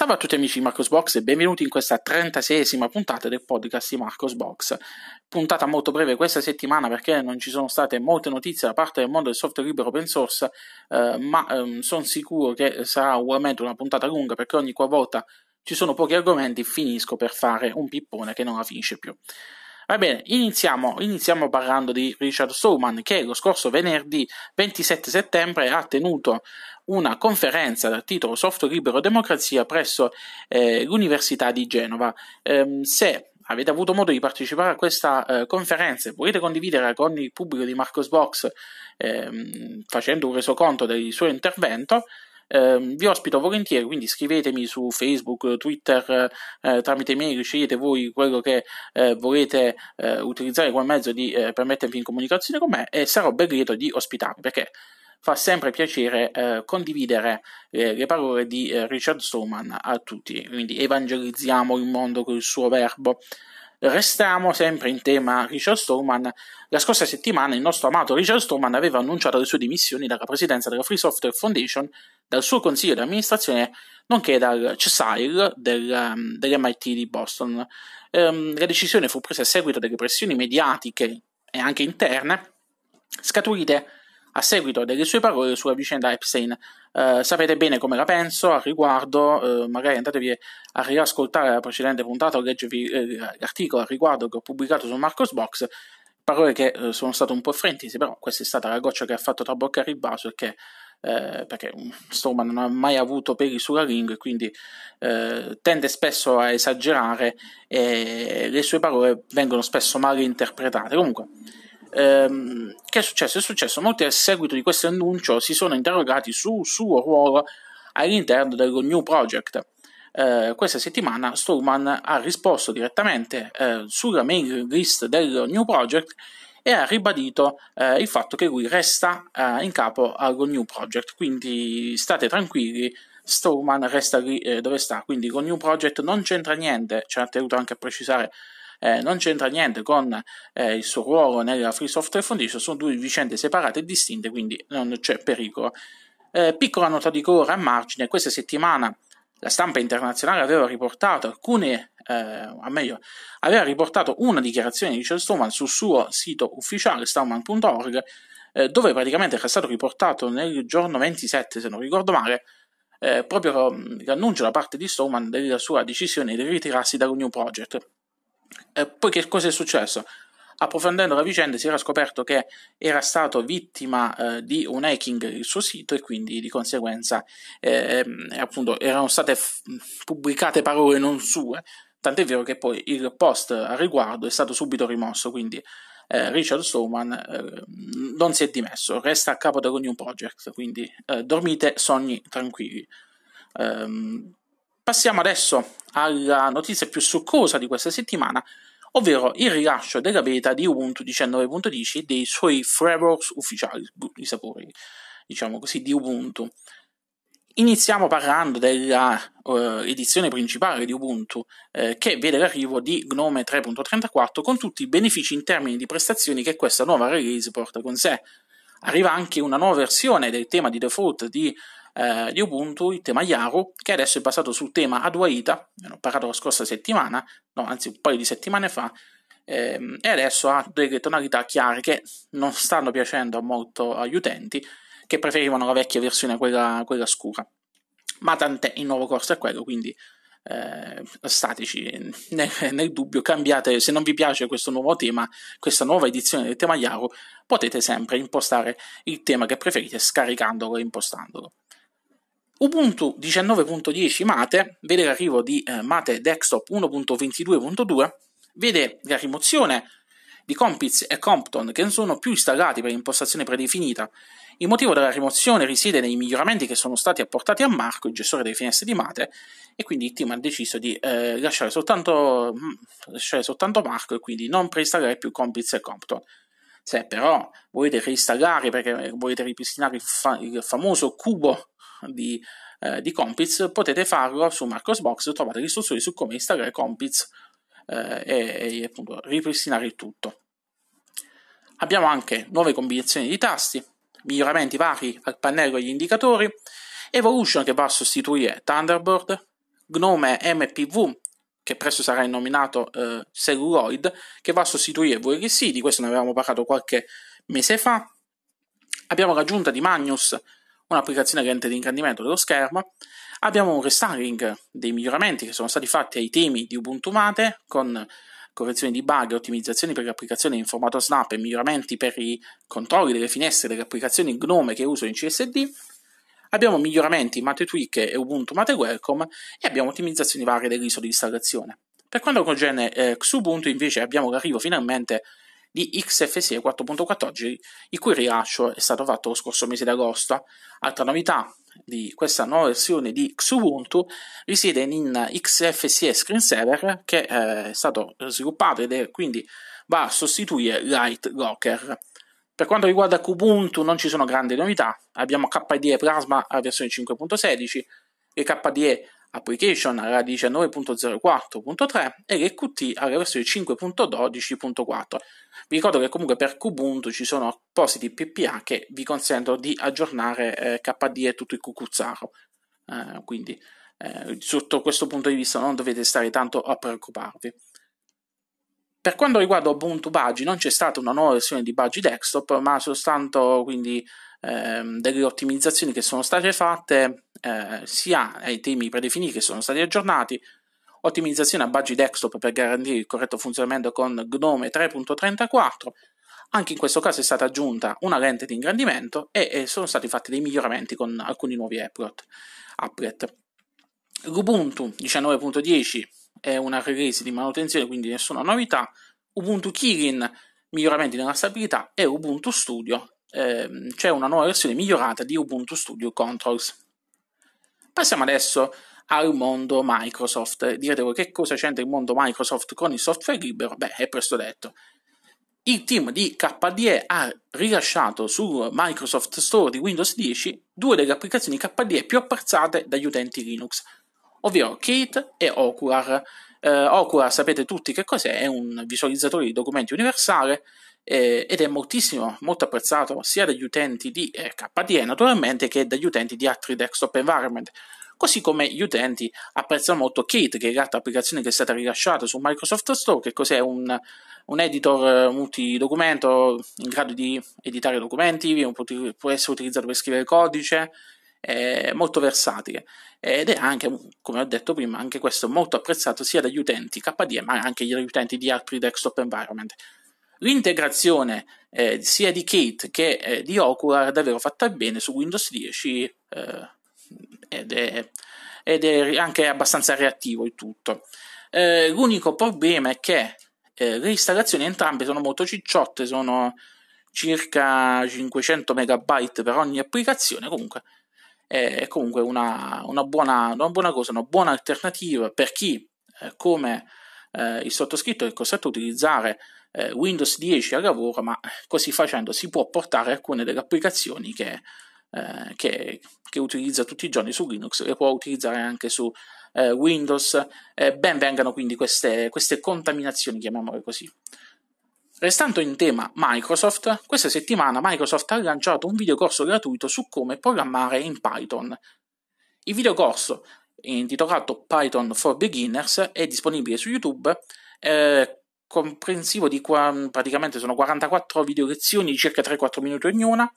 Salve a tutti amici di Marcos Box e benvenuti in questa 36esima puntata del podcast di Marcos Box. Puntata molto breve questa settimana perché non ci sono state molte notizie da parte del mondo del software libero open source, eh, ma eh, sono sicuro che sarà ugualmente una puntata lunga perché ogni qualvolta ci sono pochi argomenti finisco per fare un pippone che non la finisce più. Va bene, iniziamo, iniziamo parlando di Richard Stallman che lo scorso venerdì 27 settembre ha tenuto una conferenza dal titolo Software Libero Democrazia presso eh, l'Università di Genova. Eh, se avete avuto modo di partecipare a questa eh, conferenza e volete condividere con il pubblico di Marcos Box ehm, facendo un resoconto del suo intervento, eh, vi ospito volentieri, quindi scrivetemi su Facebook, Twitter, eh, tramite mail, scegliete voi quello che eh, volete eh, utilizzare come mezzo di, eh, per mettervi in comunicazione con me e sarò ben lieto di ospitarvi perché fa sempre piacere eh, condividere le parole di Richard Stallman a tutti, quindi evangelizziamo il mondo con il suo verbo. Restiamo sempre in tema Richard Stallman. La scorsa settimana il nostro amato Richard Stallman aveva annunciato le sue dimissioni dalla presidenza della Free Software Foundation, dal suo consiglio di amministrazione, nonché dal CSIL del, um, dell'MIT di Boston. Um, la decisione fu presa a seguito delle pressioni mediatiche e anche interne scaturite a seguito delle sue parole sulla vicenda Epstein. Uh, sapete bene come la penso al riguardo, uh, magari andatevi a riascoltare la precedente puntata o leggervi uh, l'articolo al riguardo che ho pubblicato su Marcos Box. Parole che sono state un po' frentisi, però questa è stata la goccia che ha fatto traboccare il vaso e eh, perché Stallman non ha mai avuto peli sulla lingua e quindi eh, tende spesso a esagerare e le sue parole vengono spesso mal interpretate. Comunque, ehm, che è successo? È successo molti a seguito di questo annuncio si sono interrogati sul suo ruolo all'interno dello New Project. Eh, questa settimana Stallman ha risposto direttamente eh, sulla mail list del New Project e ha ribadito eh, il fatto che lui resta eh, in capo allo New Project, quindi state tranquilli, Stallman resta lì eh, dove sta, quindi con New Project non c'entra niente, ci ha tenuto anche a precisare eh, non c'entra niente con eh, il suo ruolo nella Free Software Foundation, sono due vicende separate e distinte, quindi non c'è pericolo. Eh, piccola nota di colore a margine, questa settimana la stampa internazionale aveva riportato alcune, eh, meglio, aveva riportato una dichiarazione di Richard Stallman sul suo sito ufficiale stallman.org, eh, dove praticamente era stato riportato nel giorno 27, se non ricordo male, eh, proprio mm, l'annuncio da parte di Stallman della sua decisione di ritirarsi dal New Project. E poi che cosa è successo? Approfondendo la vicenda si era scoperto che era stato vittima eh, di un hacking il suo sito e quindi di conseguenza eh, appunto erano state f- pubblicate parole non sue, tant'è vero che poi il post a riguardo è stato subito rimosso, quindi eh, Richard Stallman eh, non si è dimesso, resta a capo del New Project, quindi eh, dormite sogni tranquilli. Um, passiamo adesso alla notizia più succosa di questa settimana, ovvero il rilascio della beta di Ubuntu 19.10 e dei suoi frameworks ufficiali, i sapori, diciamo così, di Ubuntu. Iniziamo parlando della uh, edizione principale di Ubuntu, eh, che vede l'arrivo di Gnome 3.34 con tutti i benefici in termini di prestazioni che questa nuova release porta con sé. Arriva anche una nuova versione del tema di default di eh, di Ubuntu, il tema Yaru, che adesso è basato sul tema Adwaita, ne ho parlato la scorsa settimana, no, anzi un paio di settimane fa, ehm, e adesso ha delle tonalità chiare che non stanno piacendo molto agli utenti, che preferivano la vecchia versione, quella, quella scura. Ma tant'è, il nuovo corso è quello, quindi eh, statici nel, nel, dubbio, cambiate se non vi piace questo nuovo tema, questa nuova edizione del tema Yaru, potete sempre impostare il tema che preferite scaricandolo e impostandolo. Ubuntu 19.10 Mate vede l'arrivo di eh, Mate Desktop 1.22.2, vede la rimozione di Compiz e Compton che non sono più installati per impostazione predefinita. Il motivo della rimozione risiede nei miglioramenti che sono stati apportati a Marco, il gestore delle finestre di Mate, e quindi il team ha deciso di eh, lasciare, soltanto, mm, lasciare soltanto Marco e quindi non preinstallare più Compiz e Compton. Se però volete reinstallare perché volete ripristinare il, fa- il famoso cubo di, eh, di Compiz, potete farlo su Marcosbox, trovate le istruzioni su come installare Compiz eh, e, e appunto ripristinare il tutto. Abbiamo anche nuove combinazioni di tasti, miglioramenti vari al pannello e agli indicatori, Evolution che va a sostituire Thunderbird, Gnome MPV, che presto sarà nominato eh, Celluloid, che va a sostituire VLC, di questo ne avevamo parlato qualche mese fa. Abbiamo l'aggiunta di Magnus, un'applicazione che rende l'ingrandimento dello schermo. Abbiamo un restyling dei miglioramenti che sono stati fatti ai temi di Ubuntu Mate con correzioni di bug, ottimizzazioni per le applicazioni in formato snap e miglioramenti per i controlli delle finestre delle applicazioni Gnome che uso in CSD. Abbiamo miglioramenti in Mate Tweak e Ubuntu Mate Welcome e abbiamo ottimizzazioni varie dell'ISO di installazione. Per quanto concerne eh, Xubuntu invece abbiamo l'arrivo finalmente di XFCE 4.14, il cui rilascio è stato fatto lo scorso mese di agosto. Altra novità di questa nuova versione di Xubuntu risiede in XFCE Screensaver che eh, è stato sviluppato ed è quindi va a sostituire Light Locker. Per quanto riguarda Kubuntu non ci sono grandi novità, abbiamo KDE Plasma alla versione 5.16 e KDE Application alla 19.04.3 e l'EQT alla versione 5.12.4. Vi ricordo che comunque per Kubuntu ci sono appositi PPA che vi consentono di aggiornare eh, KDE tutto il cucuzzaro. Eh, quindi eh, sotto questo punto di vista non dovete stare tanto a preoccuparvi. Per quanto riguarda Ubuntu Budgie non c'è stata una nuova versione di Budgie Desktop, ma soltanto quindi ehm, delle ottimizzazioni che sono state fatte eh, sia ai temi predefiniti che sono stati aggiornati, ottimizzazione a Budgie Desktop per garantire il corretto funzionamento con Gnome 3.34, anche in questo caso è stata aggiunta una lente di ingrandimento e, e sono stati fatti dei miglioramenti con alcuni nuovi applet. Ubuntu 19.10 è una release di manutenzione, quindi nessuna novità. Ubuntu Kirin, miglioramenti nella stabilità e Ubuntu Studio ehm, c'è una nuova versione migliorata di Ubuntu Studio Controls. Passiamo adesso al mondo Microsoft. Direte voi che cosa c'entra il mondo Microsoft con il software libero? Beh, è presto detto. Il team di KDE ha rilasciato su Microsoft Store di Windows 10 due delle applicazioni KDE più apprezzate dagli utenti Linux, ovvero Kate e Ocular. Eh, Ocular sapete tutti che cos'è, è un visualizzatore di documenti universale eh, ed è moltissimo, molto apprezzato sia dagli utenti di eh, KDE naturalmente che dagli utenti di altri desktop environment. Così come gli utenti apprezzano molto Kate, che è l'altra applicazione che è stata rilasciata su Microsoft Store, che cos'è un, un editor eh, multidocumento in grado di editare documenti, può essere utilizzato per scrivere codice, molto versatile ed è anche, come ho detto prima, anche questo molto apprezzato sia dagli utenti KDE ma anche dagli utenti di altri desktop environment. L'integrazione eh, sia di Kate che eh, di Ocular è davvero fatta bene su Windows 10 eh, ed, è, ed, è, anche abbastanza reattivo il tutto. Eh, l'unico problema è che eh, le installazioni entrambe sono molto cicciotte, sono circa 500 MB per ogni applicazione, comunque è comunque una, una, buona, una buona cosa, una buona alternativa per chi eh, come il sottoscritto è costretto a utilizzare eh, Windows 10 al lavoro, ma così facendo si può portare alcune delle applicazioni che, eh, che, che utilizza tutti i giorni su Linux le può utilizzare anche su eh, Windows. Eh, ben vengano quindi queste, queste contaminazioni, chiamiamole così. Restando in tema Microsoft, questa settimana Microsoft ha lanciato un videocorso gratuito su come programmare in Python. Il videocorso, intitolato Python for Beginners, è disponibile su YouTube. Eh, comprensivo di qua, praticamente sono 44 video lezioni di circa 3-4 minuti ognuna.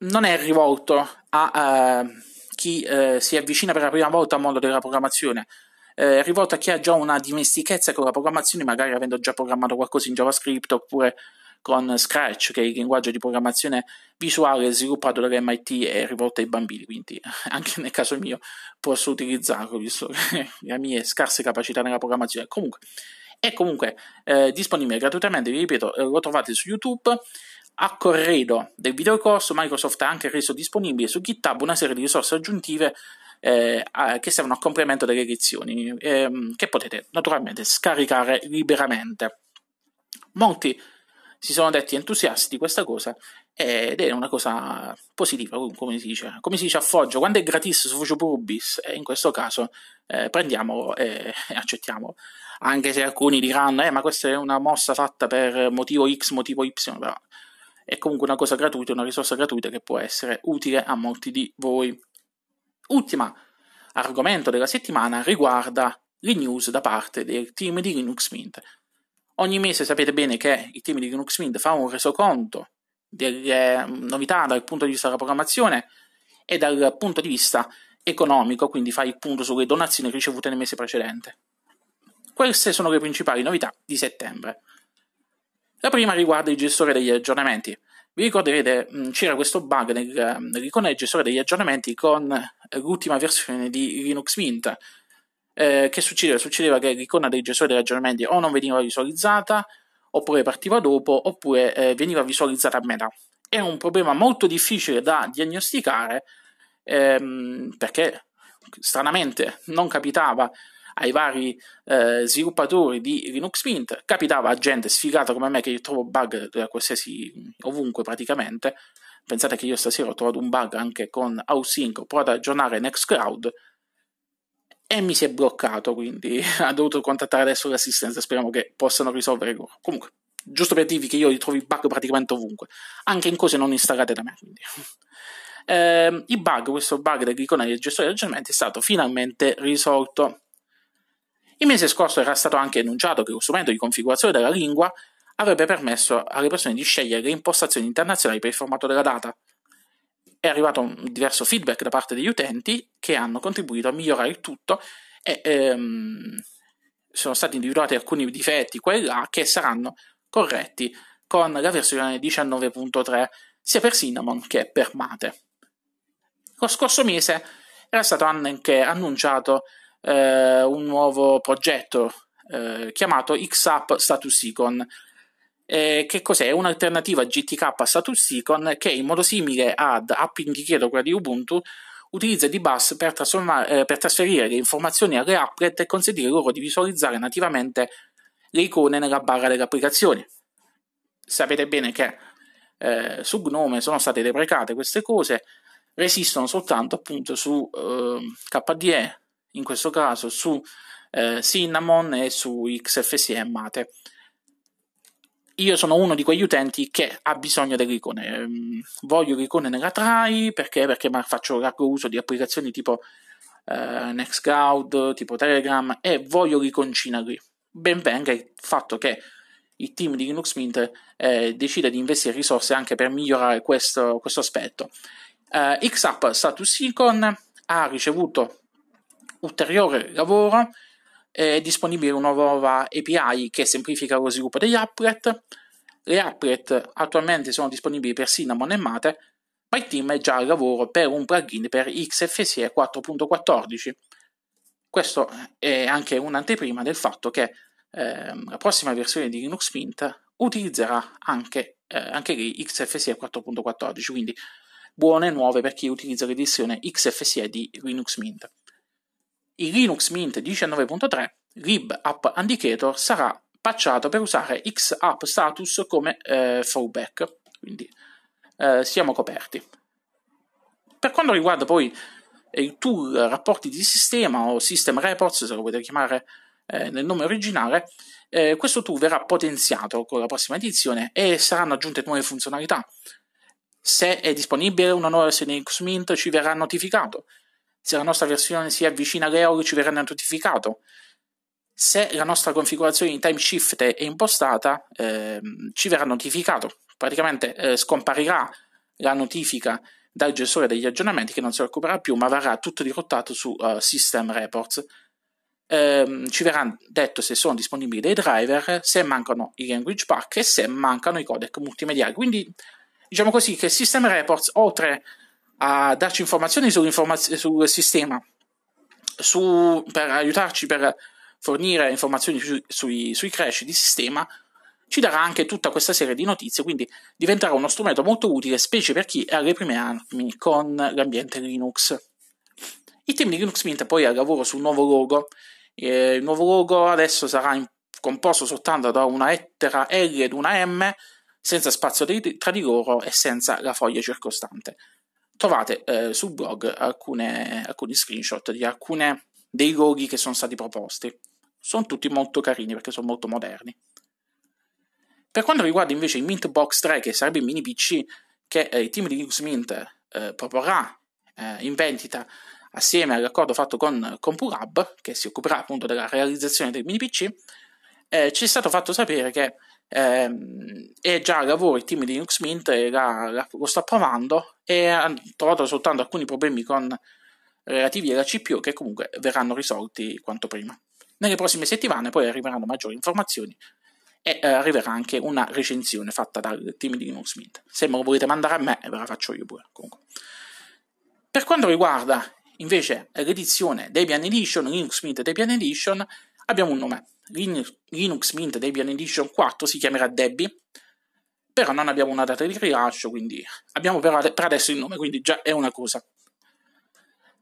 Non è rivolto a uh, chi uh, si avvicina per la prima volta al mondo della programmazione, è rivolto a chi ha già una dimestichezza con la programmazione, magari avendo già programmato qualcosa in JavaScript oppure con Scratch, che è il linguaggio di programmazione visuale sviluppato dall'MIT e rivolto ai bambini, quindi anche nel caso mio posso utilizzarlo, visto le mie scarse capacità nella programmazione. Comunque, è comunque eh, disponibile gratuitamente, vi ripeto, eh, lo trovate su YouTube. A corredo del videocorso, Microsoft ha anche reso disponibile su GitHub una serie di risorse aggiuntive eh, che servono a complemento delle lezioni, ehm, che potete naturalmente scaricare liberamente. Molti si sono detti entusiasti di questa cosa ed è una cosa positiva, come si dice, come si dice a Foggio, quando è gratis su Foggio Pubis, e in questo caso eh, prendiamolo e, e accettiamolo anche se alcuni diranno, eh, ma questa è una mossa fatta per motivo X, motivo Y, però è comunque una cosa gratuita, una risorsa gratuita che può essere utile a molti di voi. Ultima argomento della settimana riguarda le news da parte del team di Linux Mint. Ogni mese sapete bene che il team di Linux Mint fa un resoconto delle novità dal punto di vista della programmazione e dal punto di vista economico, quindi fa il punto sulle donazioni ricevute nel mese precedente. Queste sono le principali novità di settembre. La prima riguarda il gestore degli aggiornamenti. Vi ricorderete, c'era questo bug nel, nell'icona del gestore degli aggiornamenti con l'ultima versione di Linux Mint. Eh, che succedeva? Succedeva che l'icona del gestore degli aggiornamenti o non veniva visualizzata, oppure partiva dopo, oppure eh, veniva visualizzata a metà. È un problema molto difficile da diagnosticare ehm, perché stranamente non capitava ai vari eh, sviluppatori di Linux Mint, capitava a gente sfigata come me che io trovo bug da qualsiasi ovunque praticamente. Pensate che io stasera ho trovato un bug anche con Housing, ho provato ad aggiornare Nextcloud e mi si è bloccato, quindi ha dovuto contattare adesso l'assistenza, speriamo che possano risolvere loro. Comunque, giusto per dirvi che io li trovo i bug praticamente ovunque, anche in cose non installate da me. Eh, il bug, questo bug dell'icona del gestore di aggiornamenti è stato finalmente risolto. Il mese scorso era stato anche annunciato che lo strumento di configurazione della lingua avrebbe permesso alle persone di scegliere le impostazioni internazionali per il formato della data. È arrivato un diverso feedback da parte degli utenti che hanno contribuito a migliorare il tutto e ehm, sono stati individuati alcuni difetti qua e là che saranno corretti con la versione 19.3 sia per Cinnamon che per Mate. Lo scorso mese era stato anche annunciato eh, un nuovo progetto eh, chiamato XApp Status Icon. Eh, che cos'è? È un'alternativa GTK Status Icon che in modo simile ad App Indicator, quella di Ubuntu, utilizza DBus per, eh, per trasferire le informazioni alle applet e consentire loro di visualizzare nativamente le icone nella barra delle applicazioni. Sapete bene che eh, su Gnome sono state deprecate queste cose, resistono soltanto appunto su eh, KDE in questo caso su eh, Cinnamon e su XFCE Mate. Io sono uno di quegli utenti che ha bisogno delle icone. Ehm, voglio le icone nella try perché? Perché faccio largo uso di applicazioni tipo eh, Nextcloud, tipo Telegram e voglio l'iconcina lì. Ben venga il fatto che il team di Linux Mint eh, decide di investire risorse anche per migliorare questo, questo aspetto. Eh, XApp Status Icon ha ricevuto ulteriore lavoro, è disponibile una nuova API che semplifica lo sviluppo degli applet. Le applet attualmente sono disponibili per Cinnamon e Mate, ma il team è già al lavoro per un plugin per XFCE 4.14. Questo è anche un'anteprima del fatto che eh, la prossima versione di Linux Mint utilizzerà anche, eh, anche lì XFCE 4.14, quindi buone nuove per chi utilizza l'edizione XFCE di Linux Mint il Linux Mint 19.3 lib app indicator sarà patchato per usare XApp status come eh, fallback, quindi eh, siamo coperti. Per quanto riguarda poi il tool rapporti di sistema o system reports, se lo volete chiamare eh, nel nome originale, eh, questo tool verrà potenziato con la prossima edizione e saranno aggiunte nuove funzionalità. Se è disponibile una nuova versione Linux Mint ci verrà notificato se la nostra versione si avvicina all'euro ci verrà notificato. Se la nostra configurazione in timeshift è impostata, eh, ci verrà notificato. Praticamente eh, scomparirà la notifica dal gestore degli aggiornamenti che non si occuperà più, ma verrà tutto dirottato su uh, System Reports. Eh, ci verrà detto se sono disponibili dei driver, se mancano i language pack e se mancano i codec multimediali. Quindi diciamo così che System Reports, oltre a darci informazioni sul sistema, su, per aiutarci per fornire informazioni su, sui, sui crash di sistema, ci darà anche tutta questa serie di notizie, quindi diventerà uno strumento molto utile, specie per chi è alle prime armi con l'ambiente Linux. Il team di Linux Mint poi ha lavoro sul nuovo logo. Eh, il nuovo logo adesso sarà in, composto soltanto da una lettera L ed una M, senza spazio di, tra di loro e senza la foglia circostante trovate eh, sul blog alcune, alcuni screenshot di alcuni dei loghi che sono stati proposti. Sono tutti molto carini perché sono molto moderni. Per quanto riguarda invece il Mint Box 3, che sarebbe il mini PC che eh, il team di Linux Mint eh, proporrà eh, in vendita assieme all'accordo fatto con CompuLab, che si occuperà appunto della realizzazione del mini PC, eh, ci è stato fatto sapere che eh, è già a lavoro il team di Linux Mint la, la, lo sta provando e ha trovato soltanto alcuni problemi con relativi alla CPU che comunque verranno risolti quanto prima. Nelle prossime settimane poi arriveranno maggiori informazioni e eh, arriverà anche una recensione fatta dal team di Linux Mint. Se me lo volete mandare a me, ve la faccio io pure. Comunque. Per quanto riguarda invece l'edizione Debian Edition, Linux Mint Debian Edition, abbiamo un nome. Linux Mint Debian Edition 4 si chiamerà Debbie, però non abbiamo una data di rilascio, quindi abbiamo per adesso il nome, quindi già è una cosa.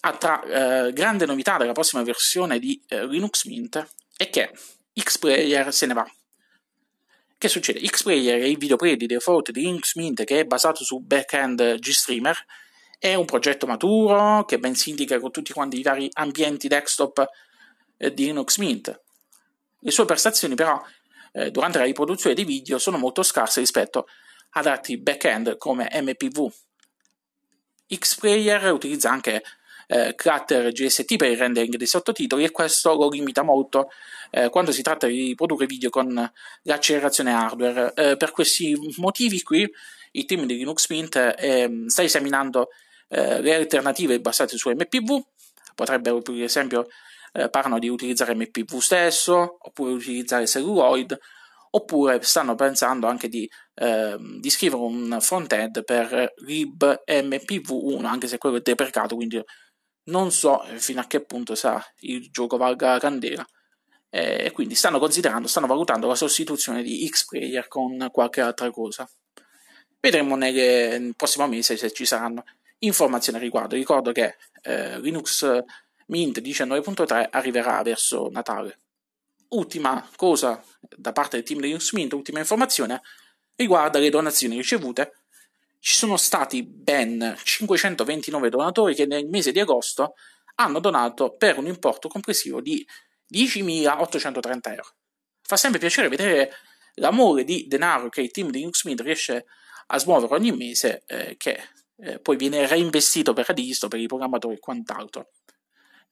Altra eh, grande novità della prossima versione di eh, Linux Mint è che Xplayer se ne va. Che succede? Xplayer è il videoplayer di default di Linux Mint che è basato su backend GStreamer, è un progetto maturo che ben si indica con tutti quanti i vari ambienti desktop eh, di Linux Mint. Le sue prestazioni però eh, durante la riproduzione dei video sono molto scarse rispetto ad altri backend come MPV. Xplayer utilizza anche eh, Clutter GST per il rendering dei sottotitoli e questo lo limita molto eh, quando si tratta di produrre video con l'accelerazione hardware. Eh, per questi motivi qui il team di Linux Mint ehm, sta esaminando eh, le alternative basate su MPV, potrebbero per esempio eh, parlano di utilizzare MPV stesso, oppure utilizzare Celluloid, oppure stanno pensando anche di, eh, di scrivere un front-end per libmpv1, anche se quello è deprecato, quindi non so fino a che punto sa il gioco valga la candela. E quindi stanno considerando, stanno valutando la sostituzione di Xplayer con qualche altra cosa. Vedremo nel prossimo mese se ci saranno informazioni al riguardo. Ricordo che eh, Linux Mint 19.3 arriverà verso Natale. Ultima cosa da parte del team Linux Mint, ultima informazione, riguarda le donazioni ricevute. Ci sono stati ben 529 donatori che nel mese di agosto hanno donato per un importo complessivo di 10.830 euro. Fa sempre piacere vedere l'amore di denaro che il team di Linux Mint riesce a smuovere ogni mese, eh, che eh, poi viene reinvestito per Adisto, per i programmatori e quant'altro.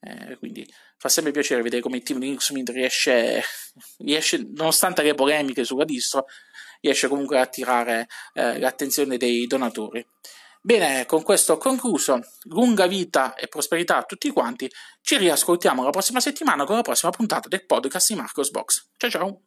Eh, quindi fa sempre piacere vedere come il team di Mint riesce, riesce, nonostante le polemiche sulla distro, riesce comunque a attirare eh, l'attenzione dei donatori. Bene, con questo ho concluso. Lunga vita e prosperità a tutti quanti. Ci riascoltiamo la prossima settimana con la prossima puntata del podcast di Marcos Box. Ciao ciao!